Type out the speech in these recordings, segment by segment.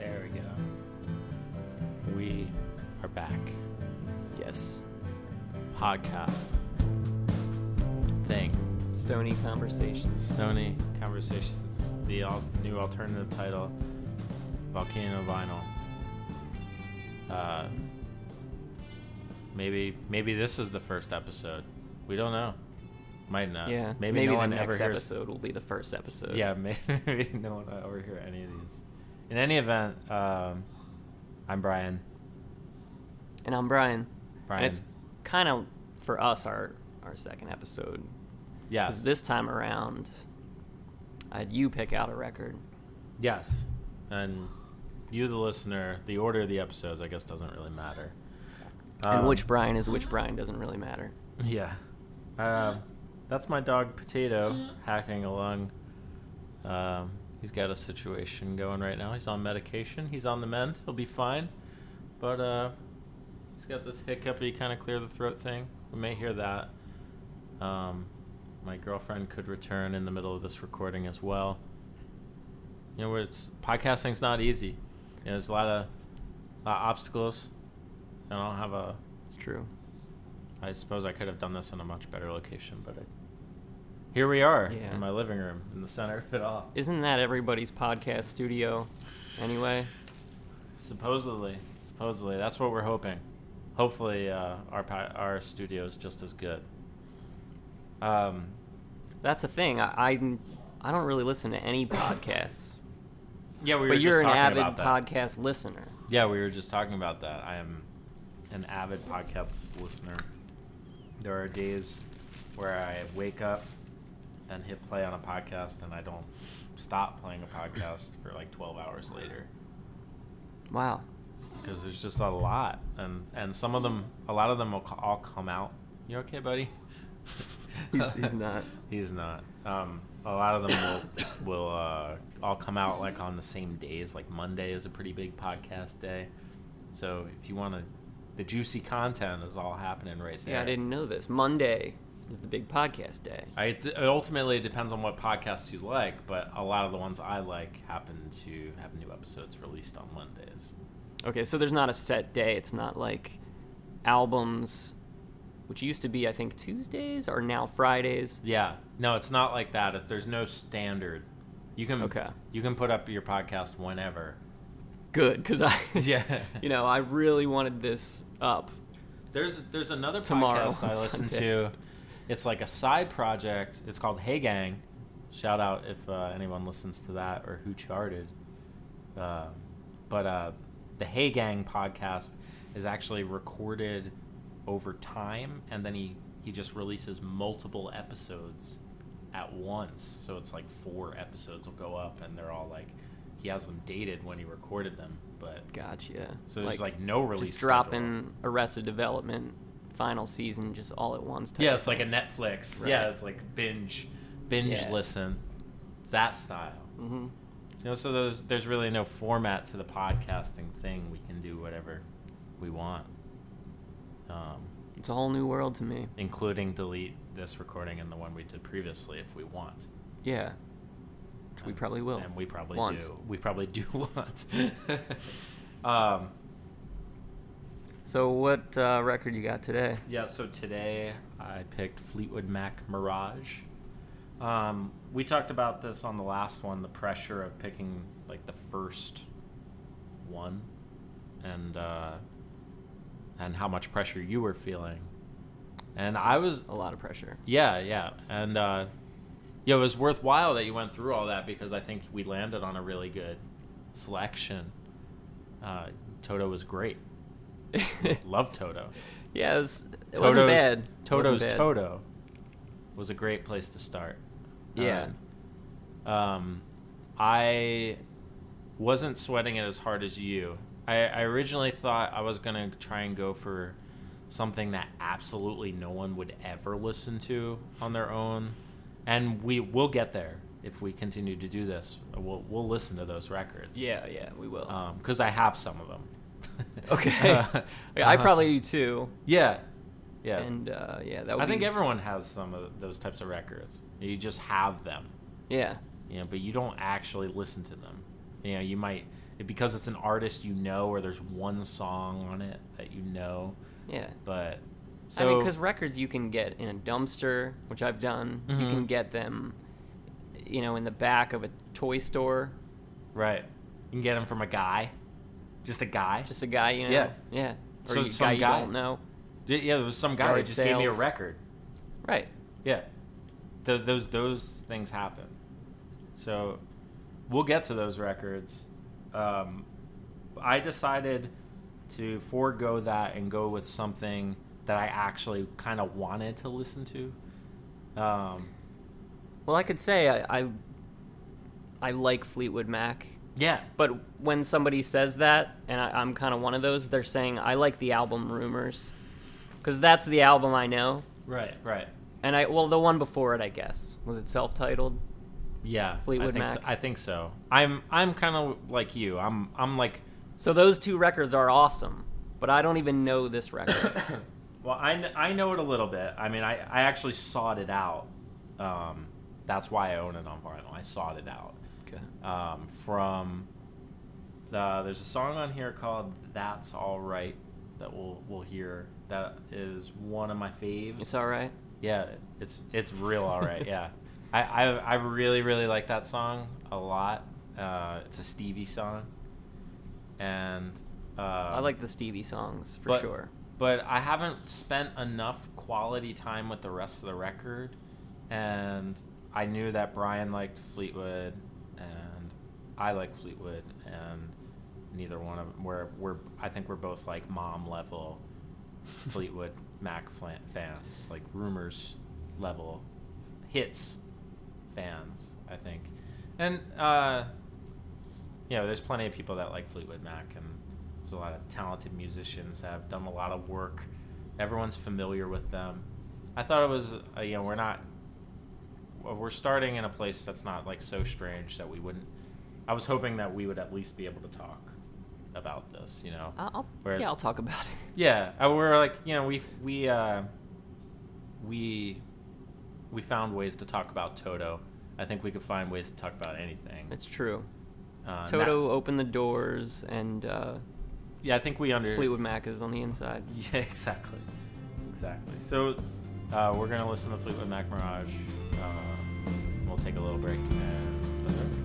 There we go. We are back. Yes. Podcast thing. Stony conversations. Stony Conversations. The new alternative title. Volcano Vinyl. Uh, maybe maybe this is the first episode. We don't know. Might not. yeah. Maybe, no the one next ever hears. episode will be the first episode. Yeah, maybe no one will ever hear any of these. In any event, um, I'm Brian. And I'm Brian. Brian. And it's kind of for us our our second episode. yes. this time around, I had you pick out a record. Yes. And you, the listener, the order of the episodes, I guess, doesn't really matter. and Um, which Brian is which Brian doesn't really matter. Yeah. Um, that's my dog Potato hacking along. Um, he's got a situation going right now. He's on medication. He's on the mend. He'll be fine. But uh, he's got this hiccupy kind of clear the throat thing. We may hear that. Um, my girlfriend could return in the middle of this recording as well. You know, where it's podcasting's not easy. You know, there's a lot of, lot of obstacles. I don't have a It's true. I suppose I could have done this in a much better location, but I, here we are Yeah. in my living room in the center of it all. Isn't that everybody's podcast studio anyway? Supposedly, supposedly, that's what we're hoping. Hopefully, uh, our our studio is just as good. Um, That's the thing. I, I, I don't really listen to any podcasts. yeah, we were but just you're an avid podcast listener. Yeah, we were just talking about that. I am an avid podcast listener. There are days where I wake up and hit play on a podcast, and I don't stop playing a podcast for like 12 hours later. Wow. because there's just a lot, and and some of them, a lot of them will all come out. You okay, buddy? He's- he's not. He's not. Um, a lot of them will will uh, all come out like on the same days. Like Monday is a pretty big podcast day, so if you want to, the juicy content is all happening right See, there. Yeah, I didn't know this. Monday is the big podcast day. I, it ultimately it depends on what podcasts you like, but a lot of the ones I like happen to have new episodes released on Mondays. Okay, so there's not a set day. It's not like albums, which used to be, I think, Tuesdays are now Fridays. Yeah, no, it's not like that. If there's no standard, you can Okay. you can put up your podcast whenever. Good, because I, Yeah. you know, I really wanted this up. There's there's another Tomorrow podcast I listen Sunday. to. It's like a side project. It's called Hey Gang. Shout out if uh, anyone listens to that or who charted. Uh, but uh, the Hey Gang podcast is actually recorded over time, and then he he just releases multiple episodes at once. So it's like four episodes will go up, and they're all like he has them dated when he recorded them, but Gotcha. so there's like, no release. just schedule. dropping Arrested Development final season just all at once. type Yeah, it's like a. Netflix. Right. Yeah, it's like binge, binge Yeah. listen. It's that style. Mm-hmm. You know, so there's there's really no format to the podcasting thing. We can do whatever we want, um, It's a whole new world to me. including delete this recording and the one we did previously if we want. Yeah. Which we probably will. and we probably Want. do. We probably do want. um, So, what uh, record you got today? Yeah, so today I picked Fleetwood Mac Mirage. Um, we talked about this on the last one, the pressure of picking like the first one, and uh, and how much pressure you were feeling. And I was, a lot of pressure. yeah, yeah, and uh, yeah, it was worthwhile that you went through all that because I think we landed on a really good selection. Uh, Toto was great. Love Toto. Yeah, it, was, it wasn't bad. It wasn't Toto's bad. Toto was a great place to start. Yeah. Um, um, I wasn't sweating it as hard as you. I, I originally thought I was gonna try and go for something that absolutely no one would ever listen to on their own, and we will get there if we continue to do this. We'll we'll listen to those records. Yeah, yeah, we will. because I have some of them. okay. Uh, Yeah, I uh-huh. probably do too. Yeah. Yeah. And uh, yeah, that would I think everyone has some of those types of records. You just have them, Yeah. you know, but you don't actually listen to them. You know, you might because it's an artist you know, or there's one song on it that you know. Yeah. But so I mean, because records you can get in a dumpster, which I've done. You Mhm. can get them, you know, in the back of a toy store. right, you can get them from a guy, just a guy. Just a guy, you know. Yeah. Yeah. Or So you, some guy you don't know. Yeah, there was some guy that just gave me a record. Right. Yeah, Th- those those things happen. So we'll get to those records. Um, I decided to forego that and go with something that I actually kind of wanted to listen to. Um, Well, I could say I, I, I like Fleetwood Mac, yeah, but when somebody says that, and I, I'm kind of one of those, they're saying I like the album Rumours, because that's the album I know. right, right. And I well, the one before it, I guess, was it self-titled? Yeah, Fleetwood I think Mac. So, I think so. I'm I'm kind of like you. I'm I'm like So those two records are awesome, but I don't even know this record. Well, I, kn- I know it a little bit. I mean, I, I actually sought it out. Um, that's why I own it on vinyl. I sought it out okay. um, from. Uh, there's a song on here called "That's All Right" that we'll we'll hear. That is one of my faves. It's all right. Yeah, it's it's real all right. Yeah, I, I I really really like that song a lot. Uh, it's a Stevie song, and uh, I like the Stevie songs for but- sure. but I haven't spent enough quality time with the rest of the record, and I knew that Brian liked Fleetwood, I like Fleetwood, and neither one of them. we're we're I think we're both like mom level Fleetwood Mac fans, like rumors level hits fans. I think, and uh, you know, there's plenty of people that like Fleetwood Mac, and there's a lot of talented musicians that have done a lot of work. Everyone's familiar with them. I thought it was, uh, you know, we're not, we're starting in a place that's not like so strange that we wouldn't. I was hoping that we would at least be able to talk about this, you know. I'll, Whereas- yeah, I'll talk about it. Yeah, uh, we're like you know we we uh, we we found ways to talk about Toto. I think we could find ways to talk about anything. It's true. Uh, Toto opened the doors, and uh, yeah, I think we under. Fleetwood Mac is on the inside. Yeah, exactly, exactly. So uh, we're gonna listen to Fleetwood Mac Mirage. Uh, we'll take a little break and.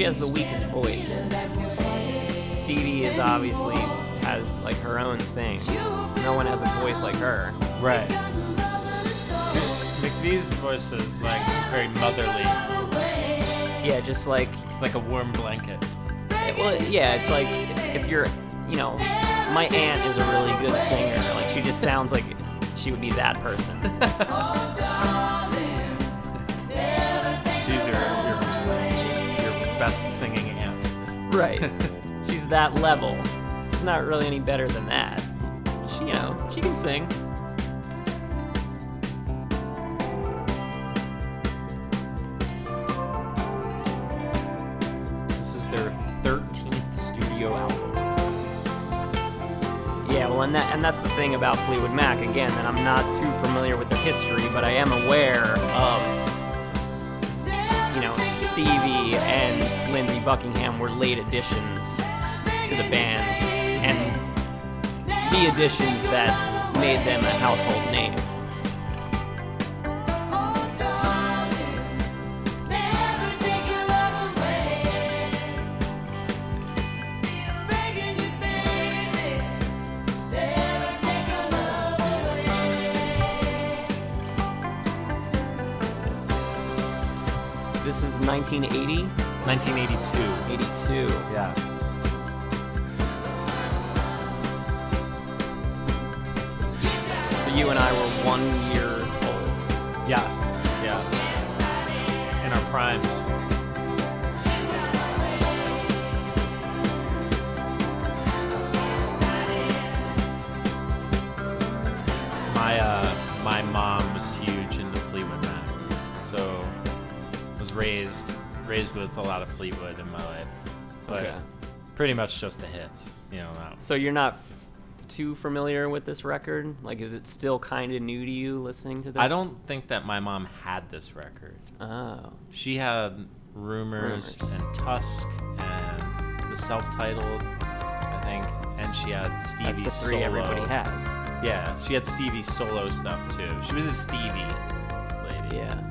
She has the weakest voice. Stevie is obviously has like her own thing. No one has a voice like her. Right. McVie's voice is like very motherly. Yeah, just like It's like a warm blanket. well, yeah, it's like if you're, you know, my aunt is a really good singer. Like she just sounds like she would be that person. best singing aunt. right. She's that level. She's not really any better than that. She, you know, she can sing. This is their 13th studio album. Yeah, well, and that and that's the thing about Fleetwood Mac again that I'm not too familiar with their history, but I am aware of Buckingham were late additions to the band and the additions that made them a household name. This is 1980, 1982. 82. Yeah. So you and I were one year old. Yes. Yeah. In our primes. Raised with a lot of Fleetwood in my life, but Okay. pretty much just the hits. You know, that So you're not f- too familiar with this record? Like, is it still kind of new to you listening to this? I don't think that my mom had this record. Oh. She had Rumours, Rumours. and Tusk and the self-titled, I think, and she had Stevie. That's the three solo. everybody has. Yeah, she had Stevie solo stuff too. She was a Stevie lady. Yeah.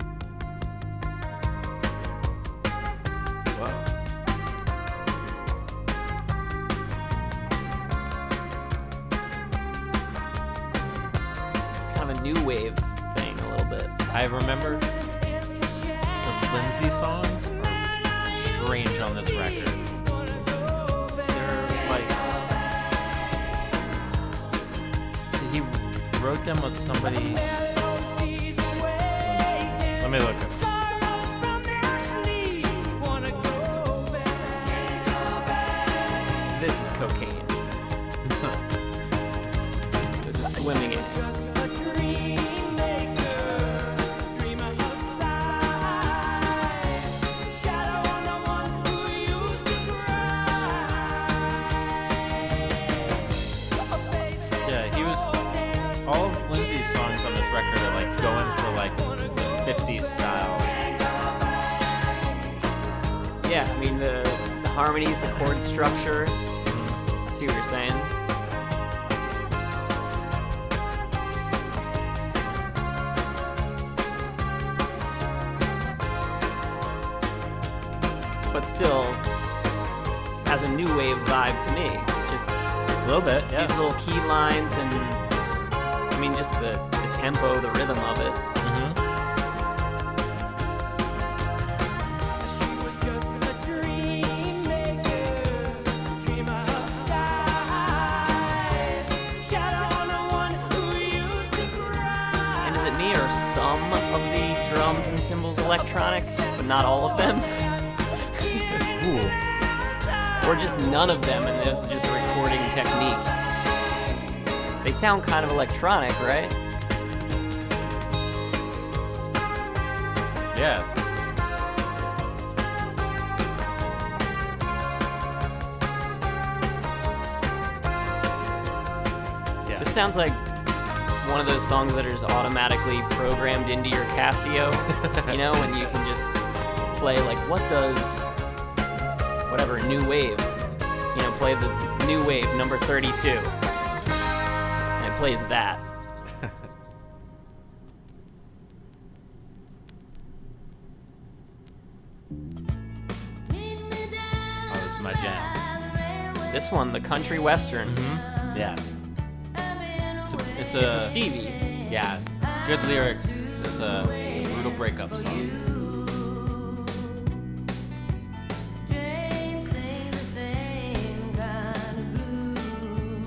New wave thing, a little bit. I remember the Lindsey songs are strange on this record. They're like he wrote them with somebody. Let me look. This is cocaine. This is swimming in. Harmonies, the chord structure. I see what you're saying. But still has a new wave vibe to me. Just A little bit, yeah. these little key lines and I mean just the, the tempo, the rhythm of it. And cymbals electronic, but not all of them? or just none of them and this is just a recording technique? They sound kind of electronic, right? Yeah. Yeah. This sounds like one of those songs that is automatically programmed into your Casio, you know, and you can just play like what does whatever new wave, you know, play the new wave number 32, and it plays that. Oh, this is my jam. This one, the country western, mm-hmm. Yeah. It's a, it's a, Stevie. yeah, good lyrics. It's a, it's a brutal breakup song.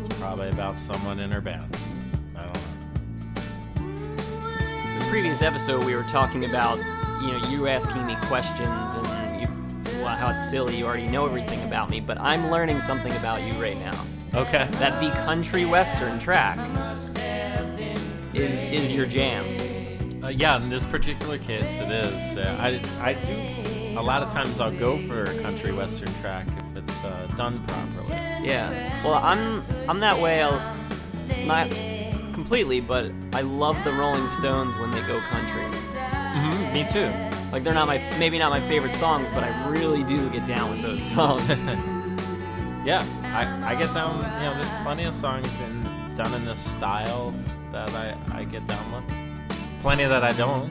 It's probably about someone in her band. I don't know. the previous episode we were talking about you know you asking me questions and you well, how it's silly you already know everything about me but i'm learning something about you right now Okay. that the country western track is is your jam Uh, yeah, in this particular case, it is. Uh, I, I do. A lot of times, I'll go for a country western track if it's uh, done properly. yeah well i'm i'm that way I'll, not completely, but I love the Rolling Stones when they go country. hmm me too. Like they're not my maybe not my favorite songs, but I really do get down with those songs. Yeah, I, I get down. You know, there's plenty of songs in done in this style that I, I get down with. Plenty that I don't.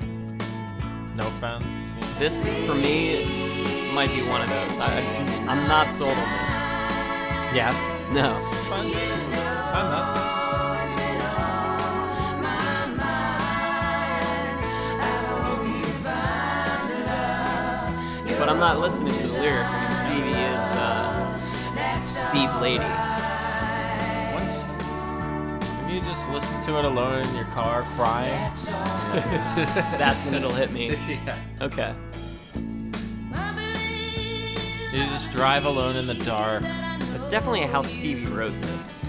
No offense. you know. this for me might be one of those. I, I'm not sold on this. Yeah, No. it's fun. I'm not. But I'm not listening to the lyrics. I mean, Stevie is uh, deep lady. Once when you just listen to it alone in your car crying. That's when it'll hit me. yeah. Okay. You just drive alone in the dark. That's definitely how Stevie wrote this.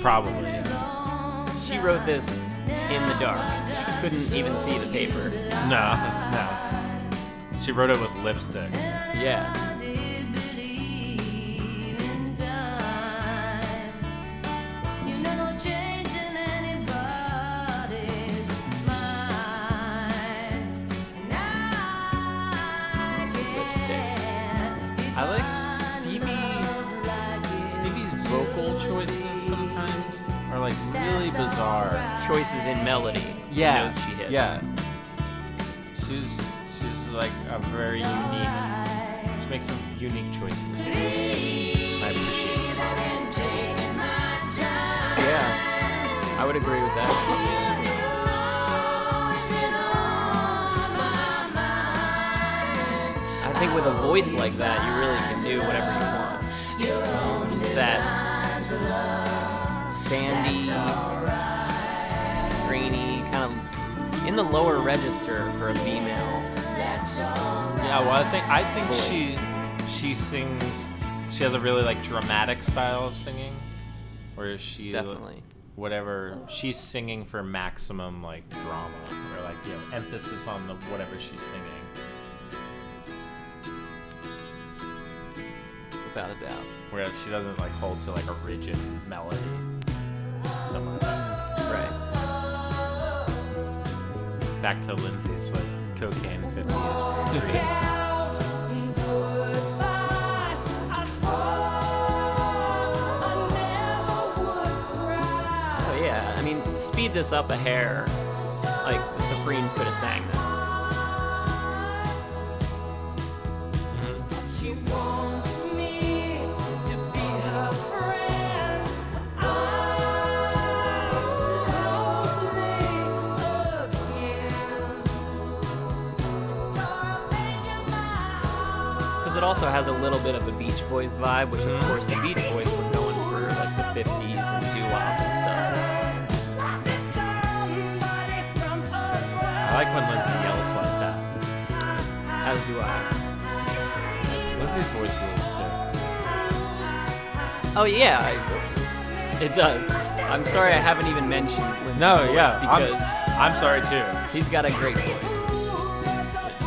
Probably. Yeah. She wrote this in the dark. She couldn't even see the paper. No, no. She wrote it with lipstick. Yeah. Choices in melody. Yeah, Notes she hits. yeah. She's she's like a very unique. She makes some unique choices. I appreciate it. Yeah. I would agree with that. I think with a voice like that, you really can do whatever you want. Just that sandy, grainy, kind of in the lower register for a female. Yeah, well, I think I think Voice. she she sings. She has a really like dramatic style of singing, where she Definitely. whatever she's singing for maximum like drama or like you know emphasis on the whatever she's singing. Without a doubt. Whereas she doesn't like hold to like a rigid melody so much. Back to Lindsey's like cocaine 50s dreams. Yeah, I mean, speed this up a hair. Like the Supremes could have sang this. Has a little bit of a Beach Boys vibe, which of mm-hmm. course the Beach Boys were known for like the 50s and doo-wop and stuff. I like when Lindsey yells like that. As do I. Lindsey's voice rules too. Oh yeah, I, it does. I'm sorry I haven't even mentioned Lindsey's No, voice yeah, I'm- because I'm sorry too. he's got a great voice.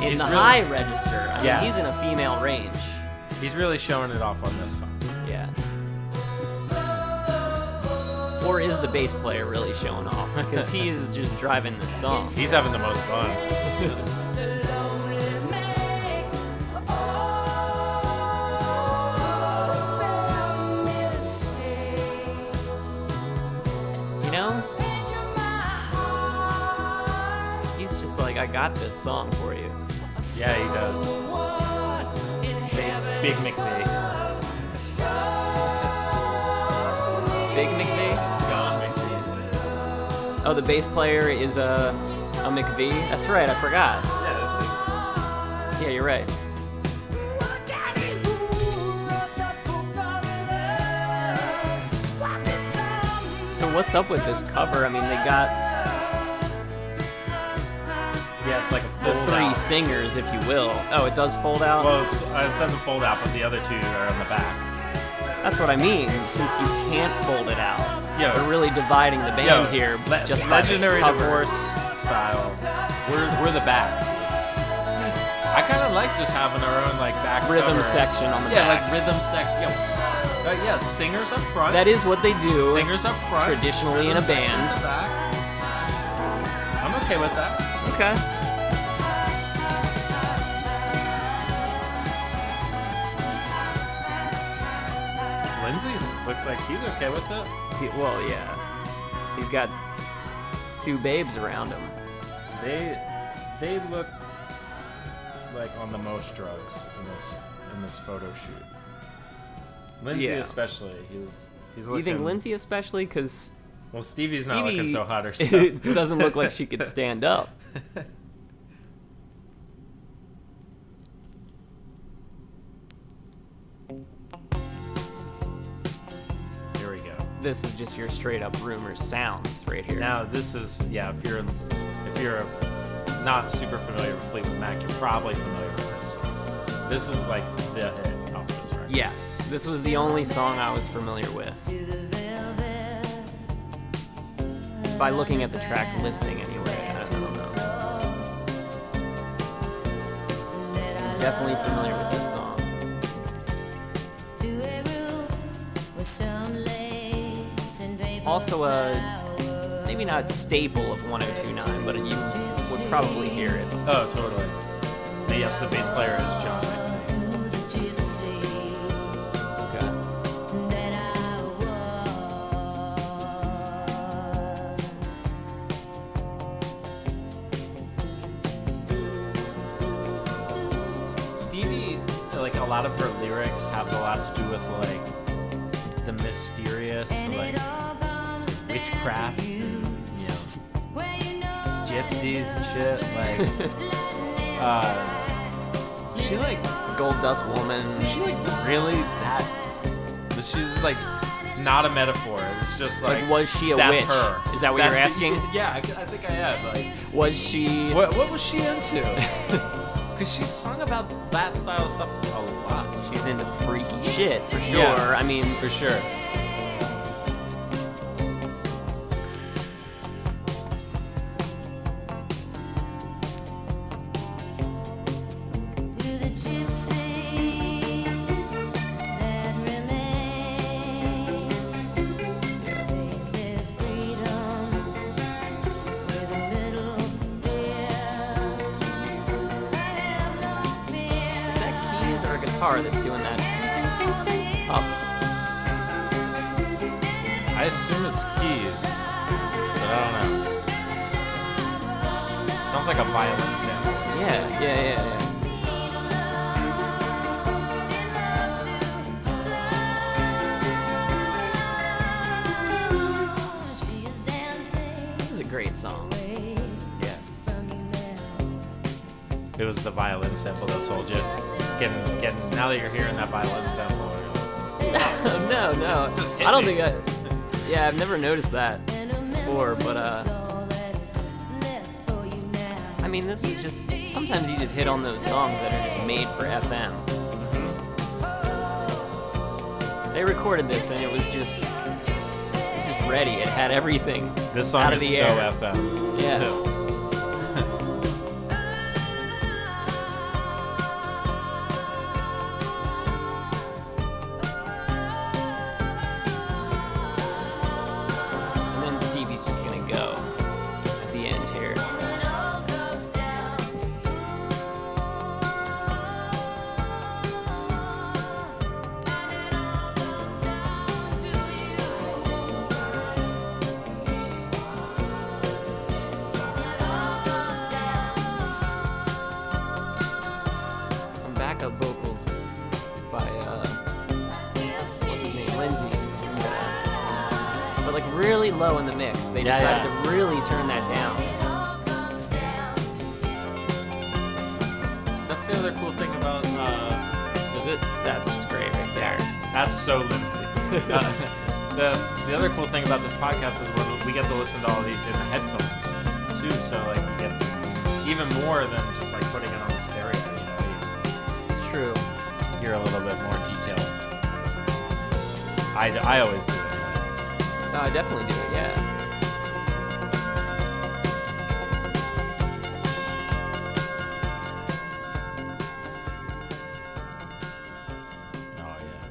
In He's the really- high register, I mean, Yeah. he's in a female range. He's really showing it off on this song. Yeah. Or is the bass player really showing off? Because he is just driving the song. He's having the most fun. You know? He's just like, I got this song for you. Yeah, he does. Big, McVie. Big McVie? John McVie. Oh, the bass player is a, a McVie? That's right, I forgot. Yeah, Yeah, you're right. So what's up with this cover? I mean, they got yeah, it's like a the three out. singers, if you will. Oh, it does fold out? Well, it's, uh, it doesn't fold out, but the other two are on the back. That's what I mean. Since you can't fold it out, Yo. we're really dividing the band Yo, here. le- just by the legendary cover. divorce style. We're we're the back. I kind of like just having our own like back rhythm cover. section on the back. Yeah, back. like rhythm section. Uh, yeah, singers up front. That is what they do. singers up front. Traditionally in a band. I'm okay with that. Okay. Lindsey looks like he's okay with it. He- well, yeah. He's got two babes around him. They they look like on the most drugs in this in this photo shoot. Lindsey Yeah. especially. He's he's looking. You think Lindsey especially? Because Well, Stevie's not looking so hot herself. doesn't look like she could stand up. This is just your straight up rumors sounds right here. Now this is yeah. If you're if you're not super familiar with Fleetwood Mac, you're probably familiar with this song. This is like the hit off this record. yes, this was the only song I was familiar with. By looking at the track listing, anyway. I don't know. I'm definitely familiar with this Also, a maybe not staple of 1029, but you would probably hear it. Oh, totally. And yes, the bass player is John. Okay. Stevie, like a lot of her lyrics have a lot to do with like the mysterious, like witchcraft, and, you know, gypsies and shit. Like, uh, she like Gold Dust Woman. is she like really that? But she's like not a metaphor. It's just like, Like, was she a that's witch? her. Is that what That's- you're asking? Yeah, I, I think I am. Like, Was she? what what was she into? Because she sung about that style of stuff a lot. She's into freaky shit for sure. Yeah. I mean, For sure. Yeah. I, I always do it. No, I definitely do it. Yeah. Oh yeah.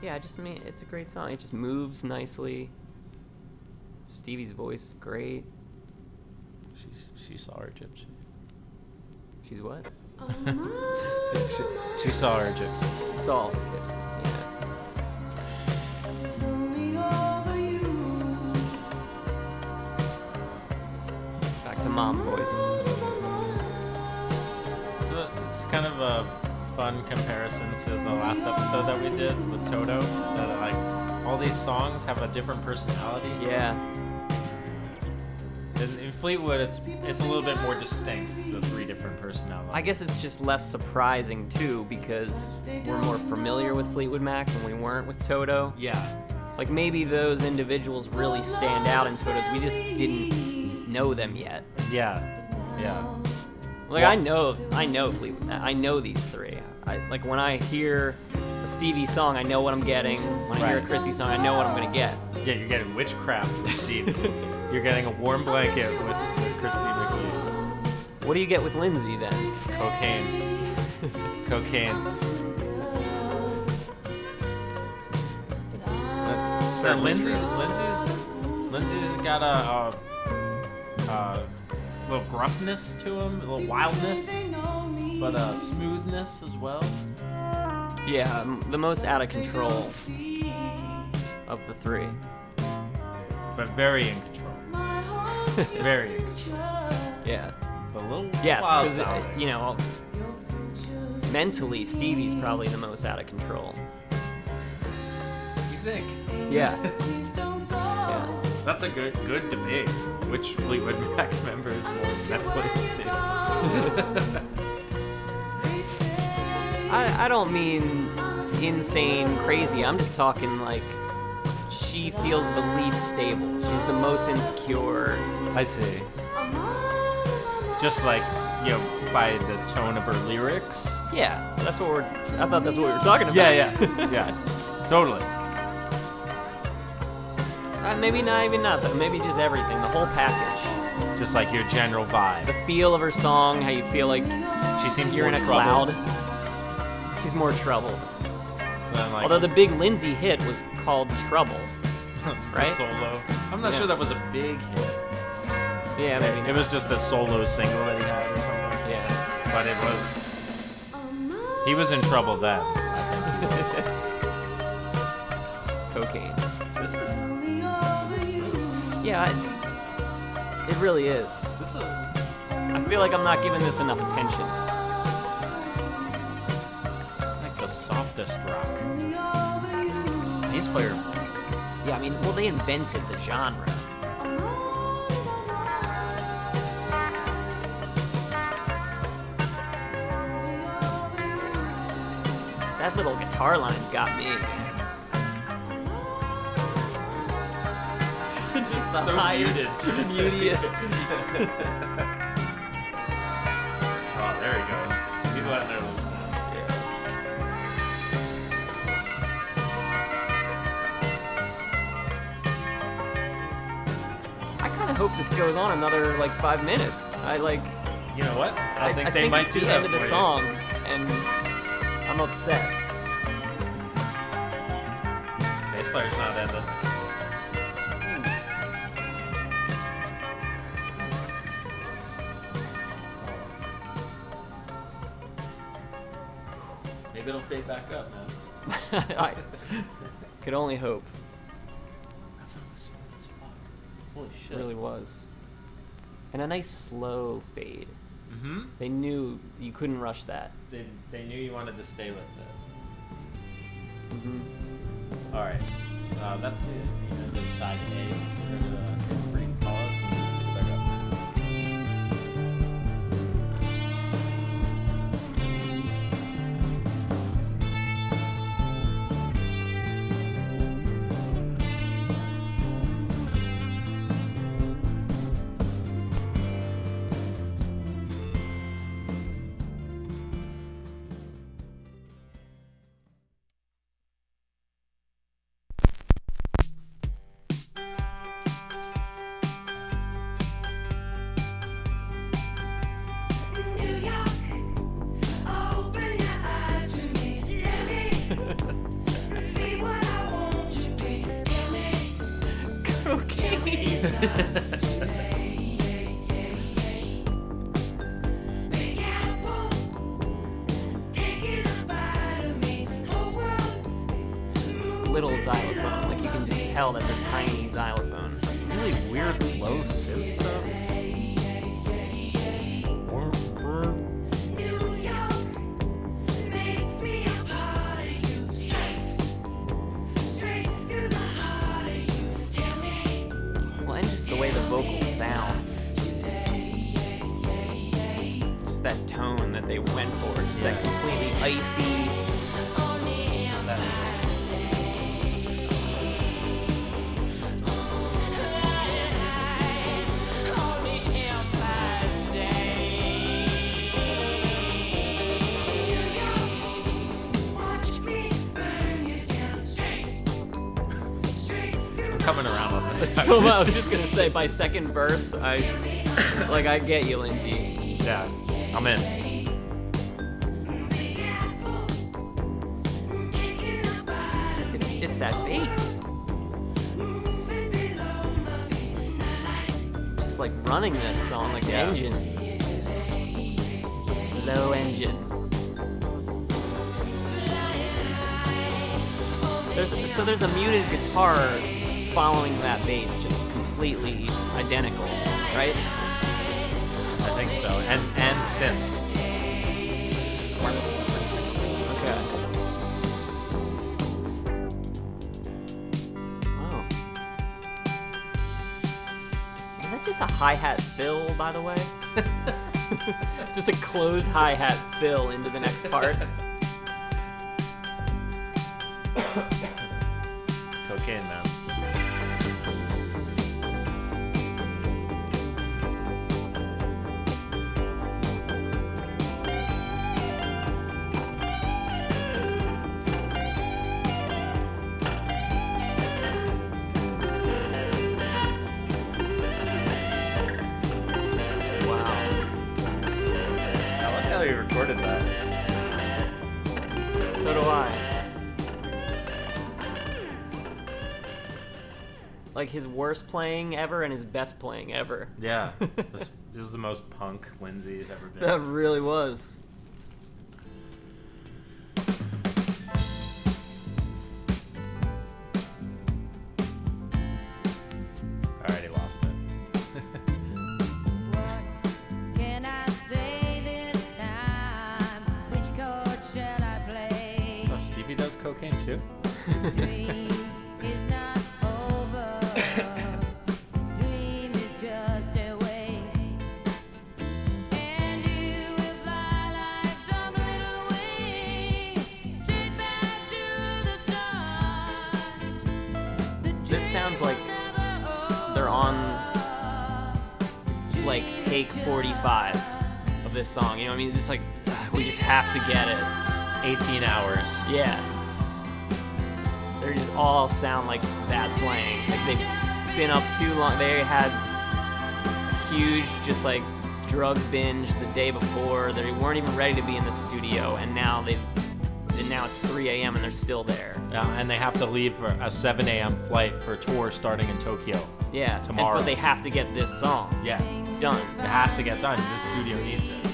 yeah, I just mean it's a great song. It just moves nicely. Stevie's voice, great. She she saw her gypsy. She's what? she, she saw her gypsy. Saul. Mom voice. So it's kind of a fun comparison to the last episode that we did with Toto. That like all these songs have a different personality. Yeah. In, in Fleetwood, it's it's a little bit more distinct. The three different personalities. I guess it's just less surprising too because we're more familiar with Fleetwood Mac than we weren't with Toto. Yeah. Like maybe those individuals really stand out in Toto's. We just didn't know them yet. Yeah. Yeah. Like I know, I know Fleetwood. Mac. I know these three. I like when I hear a Stevie song, I know what I'm getting. When I hear a Right. Chrissy song, I know what I'm gonna get. Yeah, you're getting witchcraft with Steve. you're getting a warm blanket with, with Christy McLean. What do you get with Lindsey then? Cocaine. Cocaine. That's Yeah, certainly Lindsey's true. Lindsey's Lindsey's got a, a, a little gruffness to him, a little wildness, but a smoothness as well. Yeah, m- the most out of control of the three. But very in control. very in control. Yeah. But a little Yes, because uh, you know, mentally Stevie's probably the most out of control. You think? Yeah. yeah. That's a good good debate. Which Fleetwood Mac member is more mentally stable? I I don't mean insane, crazy. I'm just talking like she feels the least stable. She's the most insecure. I see. Just like, you know, by the tone of her lyrics. Yeah, that's what we're. I thought that's what we were talking about. Yeah, yeah, yeah. Totally. Uh, maybe not even not though. Maybe just everything, the whole package. Just like your general vibe. The feel of her song, how you feel like She seems you're in a troubled cloud. She's more troubled. like, Although the big Lindsey hit was called Trouble. right? solo. I'm not Yeah. sure that was a big hit. Yeah, maybe It was just a solo single that he had or something. Yeah. But it was. He was in trouble then. I think Cocaine. he was. This is. Yeah, I, it really is. This is. I feel like I'm not giving this enough attention. It's like the softest rock. Bass player. Yeah, I mean, well, they invented the genre. That little guitar line's got me. Just the So highest, muted. mutiest. Oh, there he goes. He's letting her loose now. I kind of hope this goes on another like five minutes. I like. You know what? I, think they might it's do the that end of the for you. song, and I'm upset. Bass player's not ending. Maybe it'll fade back up, man. I could only hope. That song was smooth as fuck. Holy It shit. really was. And a nice slow fade. Mm-hmm. They knew you couldn't rush that. They, they knew you wanted to stay with it. Mm-hmm. All right. Uh, that's the, the end of side A. So I was just gonna say, by second verse, I like I get you, Lindsey. yeah, I'm in. It's, it's that bass. Just like running this song like Yeah. an engine. A slow engine. There's so there's a muted guitar following that bass, completely identical, right? I think so. And and synths. Okay. Wow. Is that just a hi hat fill, by the way? just a closed hi hat fill into the next part. Cocaine man. His worst playing ever and his best playing ever. Yeah. this, this is the most punk Lindsey's ever been. That really was. Song. You know what I mean? It's just like we just have to get it. 18 hours. Yeah. They just all sound like that playing. Like they've been up too long. They had a huge just like drug binge the day before. They weren't even ready to be in the studio, and now they've. and now it's 3 a.m. and they're still there. Yeah, and they have to leave for a 7 a.m. flight for a tour starting in Tokyo. Yeah. and- Tomorrow. but they have to get this song Yeah, done. it has to get done. The studio needs it.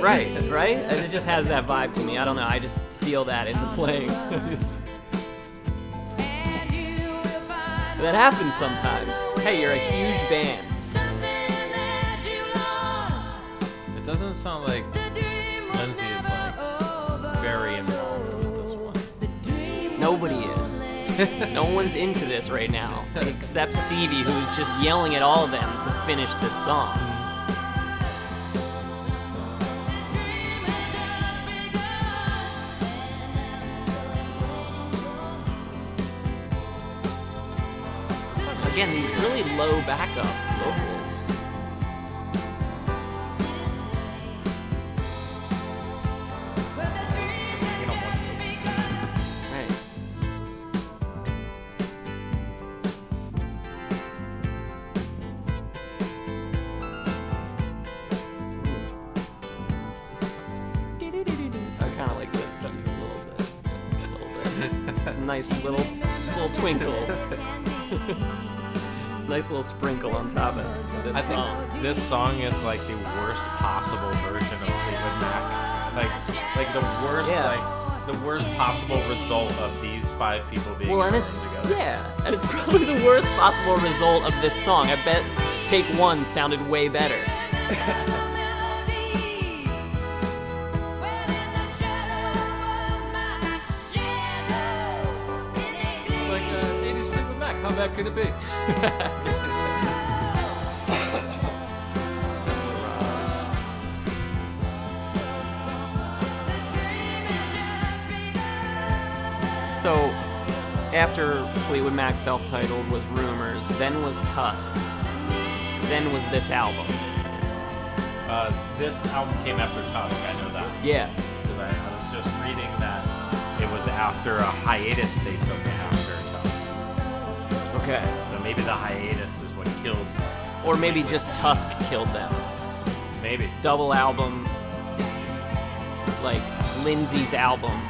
Right, right? And it just has that vibe to me. I don't know. I just feel that in the oh, playing. And you will find that happens sometimes. Hey, you're a huge band. something that you lost. It doesn't sound like The Lindsey is like very involved with this one. Nobody is. no one's into this right now, except Stevie, who's just yelling at all of them to finish this song. Again, these really low backup vocals. Nice little sprinkle on top of this I think this song is like the worst possible version of Fleetwood Mac. Like, like the worst, Yeah. like the worst possible result of these five people being Well, and it's together. yeah, and it's probably the worst possible result of this song. I bet take one sounded way better. It's like uh, 80s Fleetwood Mac. How bad could it be? after Fleetwood Mac self-titled was Rumours, then was Tusk, then was this album. Uh, this album came after Tusk. I know that Yeah. because I, I was just reading that it was after a hiatus they took after Tusk. Okay. So maybe the hiatus is what killed. Or maybe just Tusk killed them. Maybe. Double album, like Lindsey's album.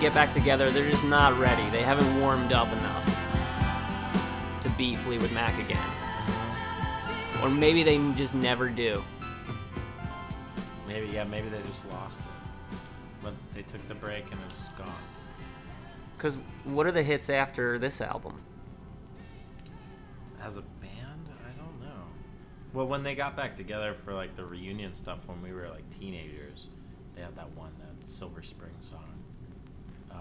Get back together, they're just not ready. They haven't warmed up enough to be Fleetwood Mac again. Or maybe they just never do. Maybe yeah. Maybe they just lost it. But they took the break and it's gone. Because what are the hits after this album? As a band, I don't know. Well, when they got back together for like the reunion stuff when we were like teenagers, they had that one, that Silver Spring song. Um,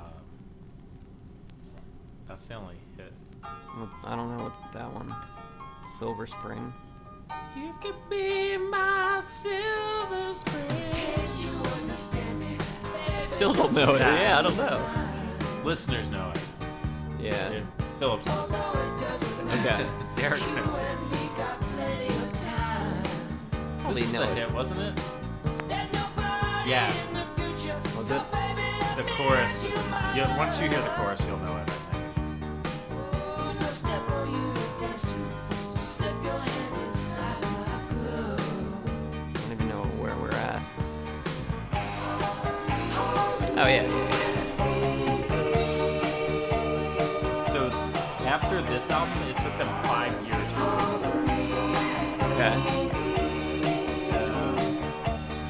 that's the only hit. I don't know what that one. Silver Spring. You could be my Silver Spring. Still don't know it. Yeah. Yeah, I don't know. Listeners know it. Yeah. Yeah, Phillips. knows. Okay. Derek knows it. Probably This was know a it. hit, wasn't it? Yeah. Was it? The chorus. Is, you, once you hear the chorus, you'll know it. Oh yeah. So after this album, it took them five years to Okay.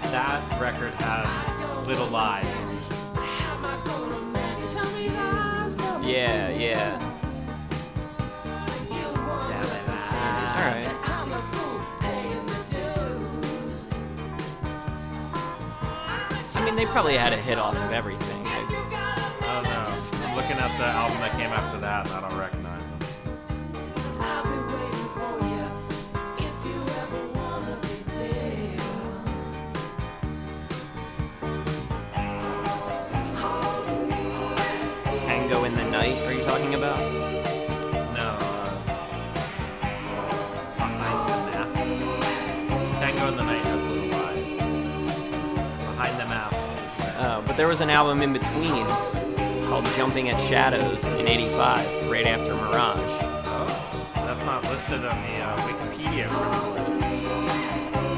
That record had Little Lies. Yeah, yeah. All right. They probably had a hit off of everything. I- don't know. I'm looking at the album that came after that, and I don't recognize there was an album in between called Jumping at Shadows in 85, right after Mirage. Oh, that's not listed on the uh, Wikipedia.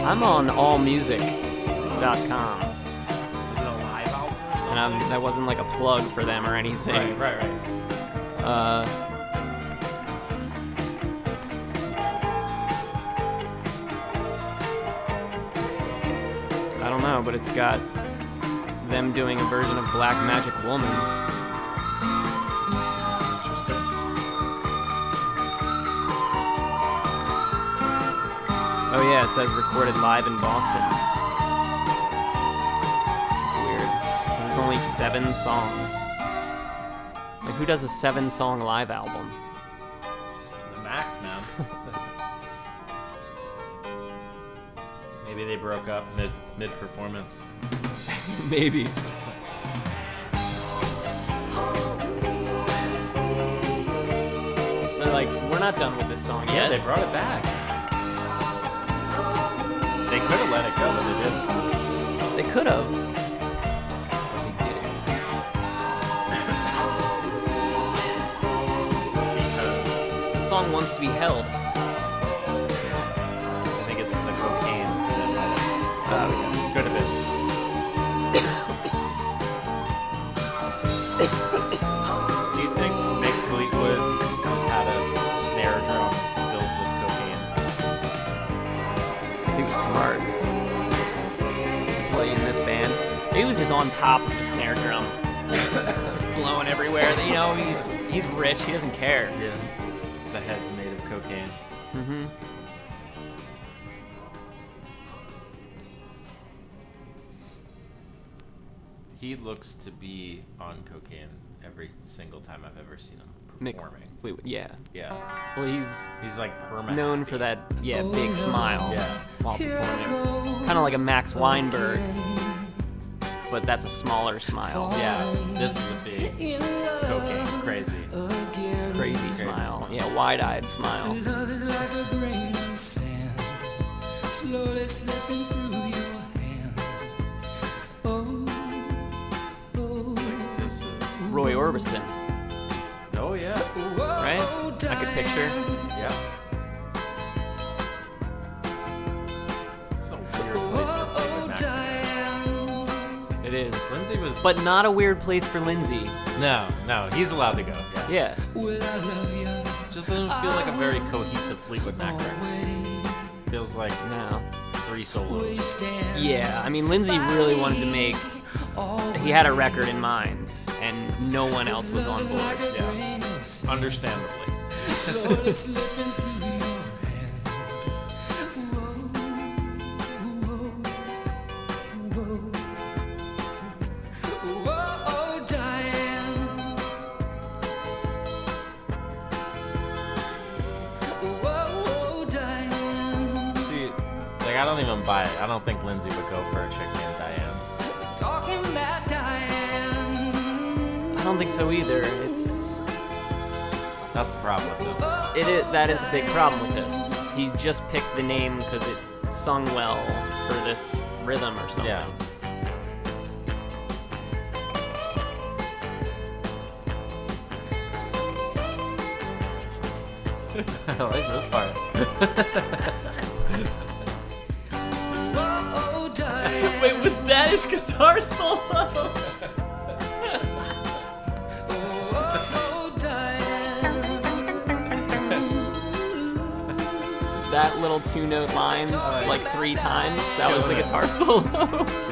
I'm on allmusic.com, Is it a live album or something? and I'm, that wasn't like a plug for them or anything. Right, right, right. Uh, I don't know, but it's got them doing a version of Black Magic Woman. Interesting. Oh yeah, it says recorded live in Boston. It's weird. it's only seven songs. Like who does a seven-song live album? It's the Mac, man. Maybe they broke up mid mid performance. Maybe. They're like, we're not done with this song yet. Yeah, they brought it back. They could have let it go, but they didn't. They could have. But they didn't. Because The song wants to be held. He was just on top of the snare drum, just blowing everywhere. You know, he's he's rich. He doesn't care. Yeah. The head's made of cocaine. Mm-hmm. He looks to be on cocaine every single time I've ever seen him Mick performing. Fleetwood. Yeah. Yeah. Well, he's He's like permanent. known for that yeah big smile Yeah. while performing. Kind of like a Max Weinberg, but that's a smaller smile. Yeah. This is a big cocaine crazy. Crazy smile. Yeah, wide-eyed smile. Love is like a grain of sand, slowly slipping through your hand. Oh, oh, This is. Roy Orbison, Oh yeah. right? oh, I could picture. Yeah. It's weird place for Fleetwood Mac. to Diane. It is. go. Lindsey was. But not a weird place for Lindsey. no, no, he's allowed to go. Yeah. Yeah. Will I love you Just doesn't feel like a very cohesive Fleetwood Mac record. always? Feels like No. three Will solos. Yeah, I mean, Lindsey really wanted to make. He had a record in mind, and no one else was on board. Yeah. grain of sand, Understandably. Like I don't buy it. I don't think Lindsey would go for a chick named Diane. Talking about Diane. I don't think so either. It's That's the problem with this. it is that is a big problem with this. He just picked the name because it sung well for this rhythm or something. Yeah. I like this part. That guitar solo? That little two-note line like three times. That was the guitar solo.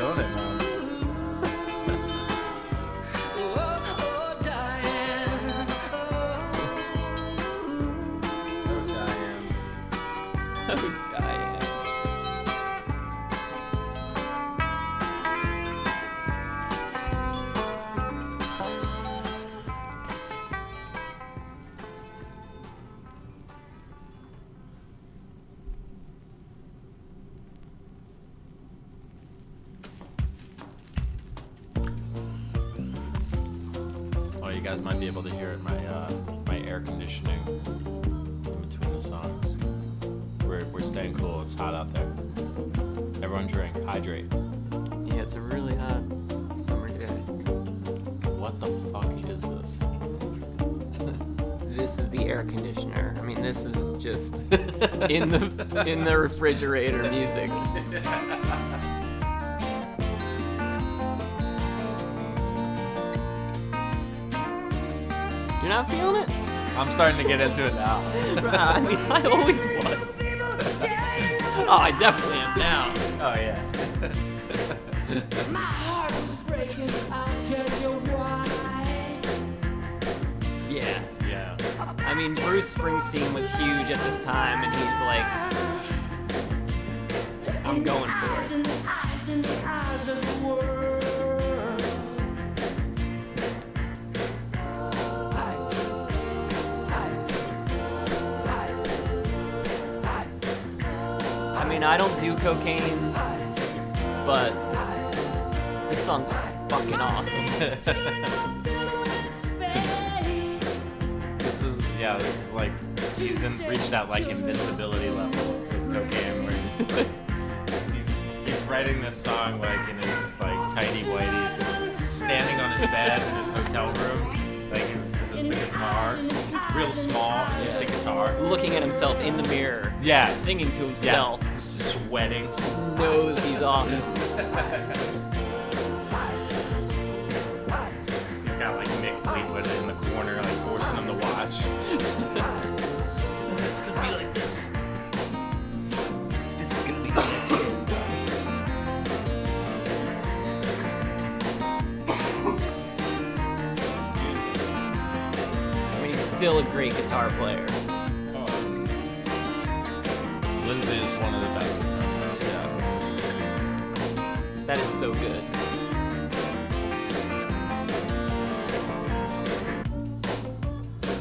in the refrigerator music. You're not feeling it? I'm starting to get into it now. I mean, I always was. Oh, I definitely am now. Oh yeah. My heart is breaking. I'll tell you why. Yeah. I mean, Bruce Springsteen was huge at this time, and he's like, I'm going for it. I mean, I don't do cocaine, but this song's fucking awesome. yeah. This is like he's in, reached that like invincibility level with cocaine, where he's like he's, he's writing this song like in his like tidy whities, standing on his bed in his hotel room, like with the guitar, real small, just a guitar. Looking at himself in the mirror, Yeah. singing to himself, sweating. knows he's awesome. He's got like Mick Fleetwood in still a great guitar player. Oh. Lindsey is one of the best guitar players. Yeah. That is so good.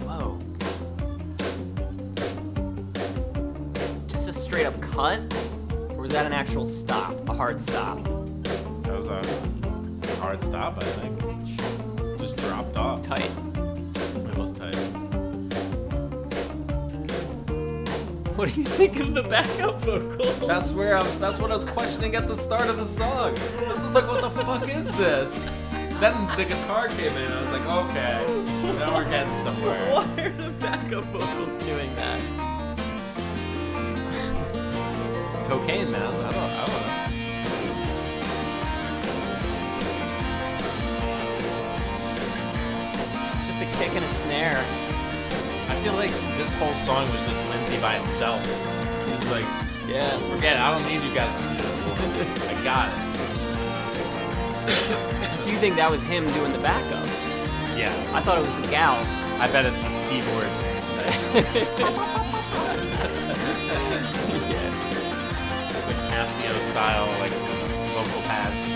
Whoa. Just a straight up cut? Or was that an actual stop? A hard stop? That was a hard stop, I think. Just dropped off. Tight. What do you think of the backup vocals? That's where I'm. That's what I was questioning at the start of the song. I was just like, "What the fuck is this?" Then the guitar came in. and I was like, "Okay, now we're getting somewhere." Why are the backup vocals doing that? Cocaine, man. I don't. I don't know. Just a kick and a snare. I feel like this whole song was just Lindsey by himself. He's like, Yeah. "Forget it. I don't need you guys to do this. I got it." So you think that was him doing the backups? Yeah. I thought it was the gals. I bet it's his keyboard. Like Casio style, like vocal pads.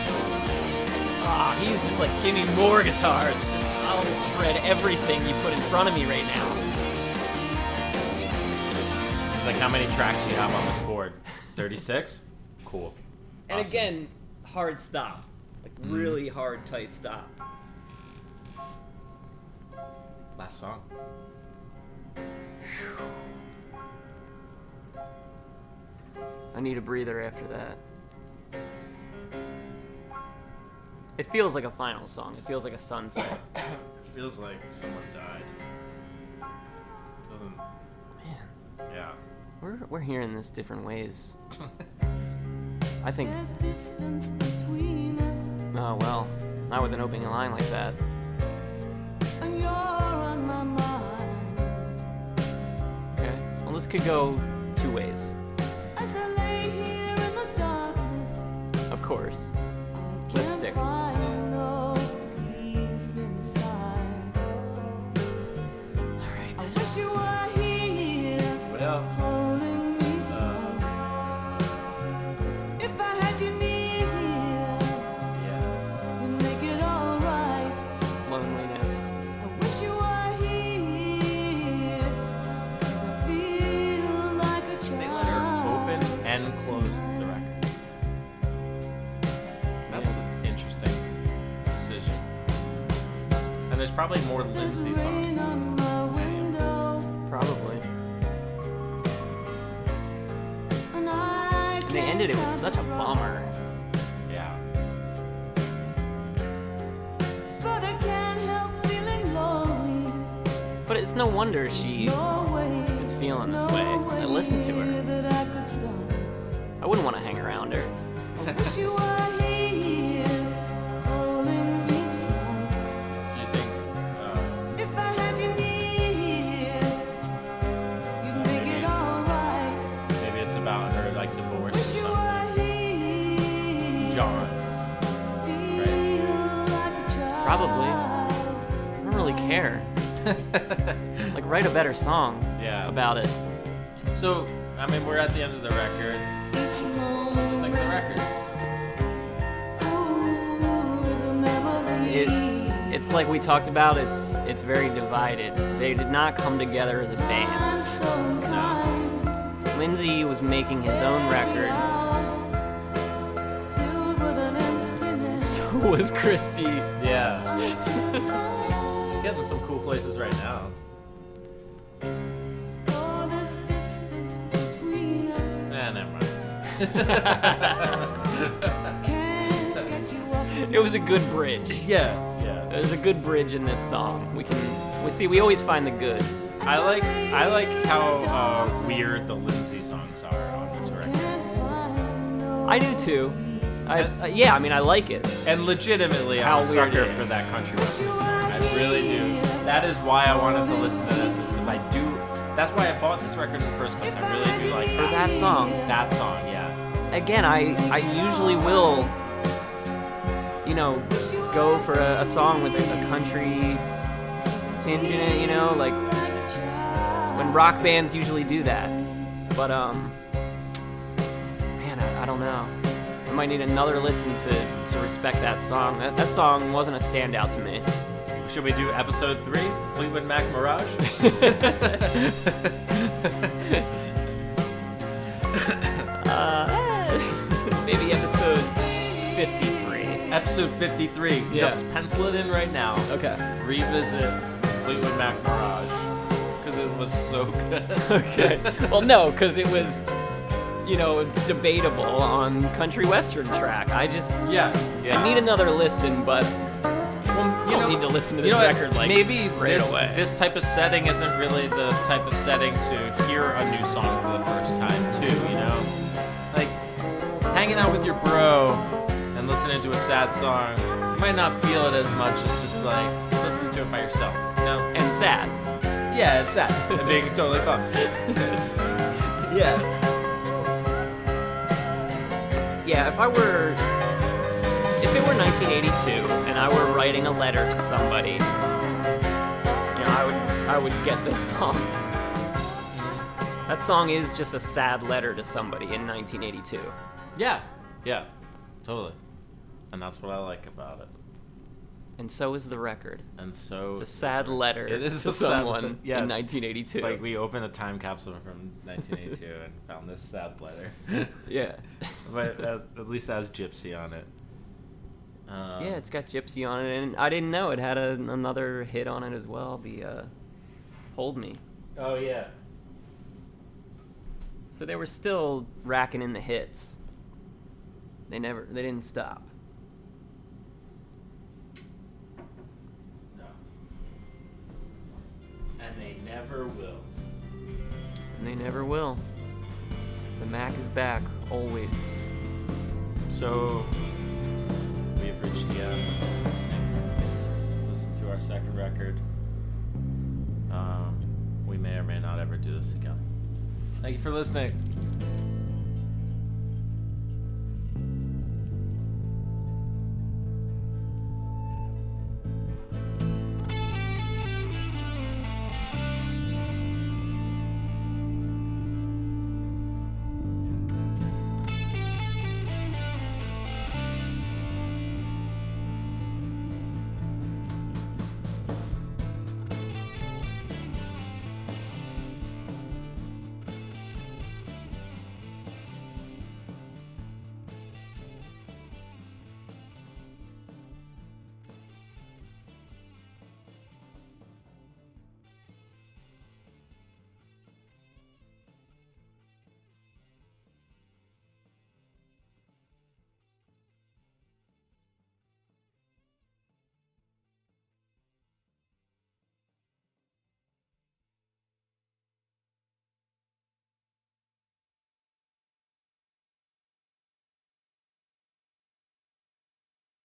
Ah, he's just like, give me more guitars. Just I'll shred everything you put in front of me right now. Like, how many tracks you have on this board? 36? Cool. And Awesome. again, hard stop. Like mm-hmm. really hard, tight stop. Last song. I need a breather after that. It feels like a final song. It feels like a sunset. It feels like someone died. Doesn't. Man, Yeah. We're, we're hearing this different ways. I think, There's distance between us, oh well, not with an opening line like that. and you're on my mind. Okay. Well, this could go two ways, As I lay here in the darkness, of course. Lipstick. Probably more There's Lindsey rain songs. on my window, Probably. and I And they ended it with such a bummer. Yeah. But I can't help feeling lonely. But it's no wonder she. No way, is feeling this no way. I listened to her. I. I wouldn't want to hang around her. write a better song Yeah. about it. So, I mean, we're at the end of the record. Each Like the record. ooh, is a memory. It, it's like we talked about. It's it's very divided. They did not come together as a I'm band. so unkind. Lindsey was making his own record. Filled with. So was Christy. Yeah. She's getting some cool places right now. It was a good bridge. Yeah. Yeah. There's a good bridge in this song. We can we see we always find the good. I like I like how uh, weird the Lindsey songs are on this record. Can't find no I do too. I, uh, yeah, I mean I like it. And legitimately, How I'm a sucker for that country record. I really do. That is why I wanted to listen to this, is because I do. That's why I bought this record in the first place. I really do like For that song. That song, yeah. Again, I I usually will you know go for a, a song with a, a country tinge in it, you know, like when rock bands usually do that. But um, man, I, I don't know. I might need another listen to to respect that song. That that song wasn't a standout to me. Should we do episode three, Fleetwood Mac Mirage? episode 53. Yeah. Let's pencil it in right now. Okay. Revisit Fleetwood Mac Mirage because it was so good. Okay. well, no, because it was, you know, debatable on country western track. I just, yeah, yeah. I need another listen, but well, you don't need to listen to You this know what? record like maybe right this, away. this type of setting isn't really the type of setting to hear a new song for the first time too you know like hanging out with your bro and listening to a sad song you might not feel it as much as just like listening to it by yourself you know and sad. yeah it's sad and being totally bummed Yeah. Yeah, if I were if it were 1982 and I were writing a letter to somebody, you know, I would I would get this song. That song is just a sad letter to somebody in 1982. yeah yeah totally and that's what i like about it And so is the record. and so It's a sad letter it is to a someone. Yeah, in 1982. It's like we opened a time capsule from 1982 and found this sad letter. yeah. but at, at least it has Gypsy on it. Um, yeah, it's got Gypsy on it, and I didn't know it had a, another hit on it as well. The uh, Hold Me. Oh yeah. So they were still racking in the hits. They never, they didn't stop. Never will. And they never will. The Mac is back, always. So we've reached the end. And listen to our second record. Um, we may or may not ever do this again. Thank you for listening.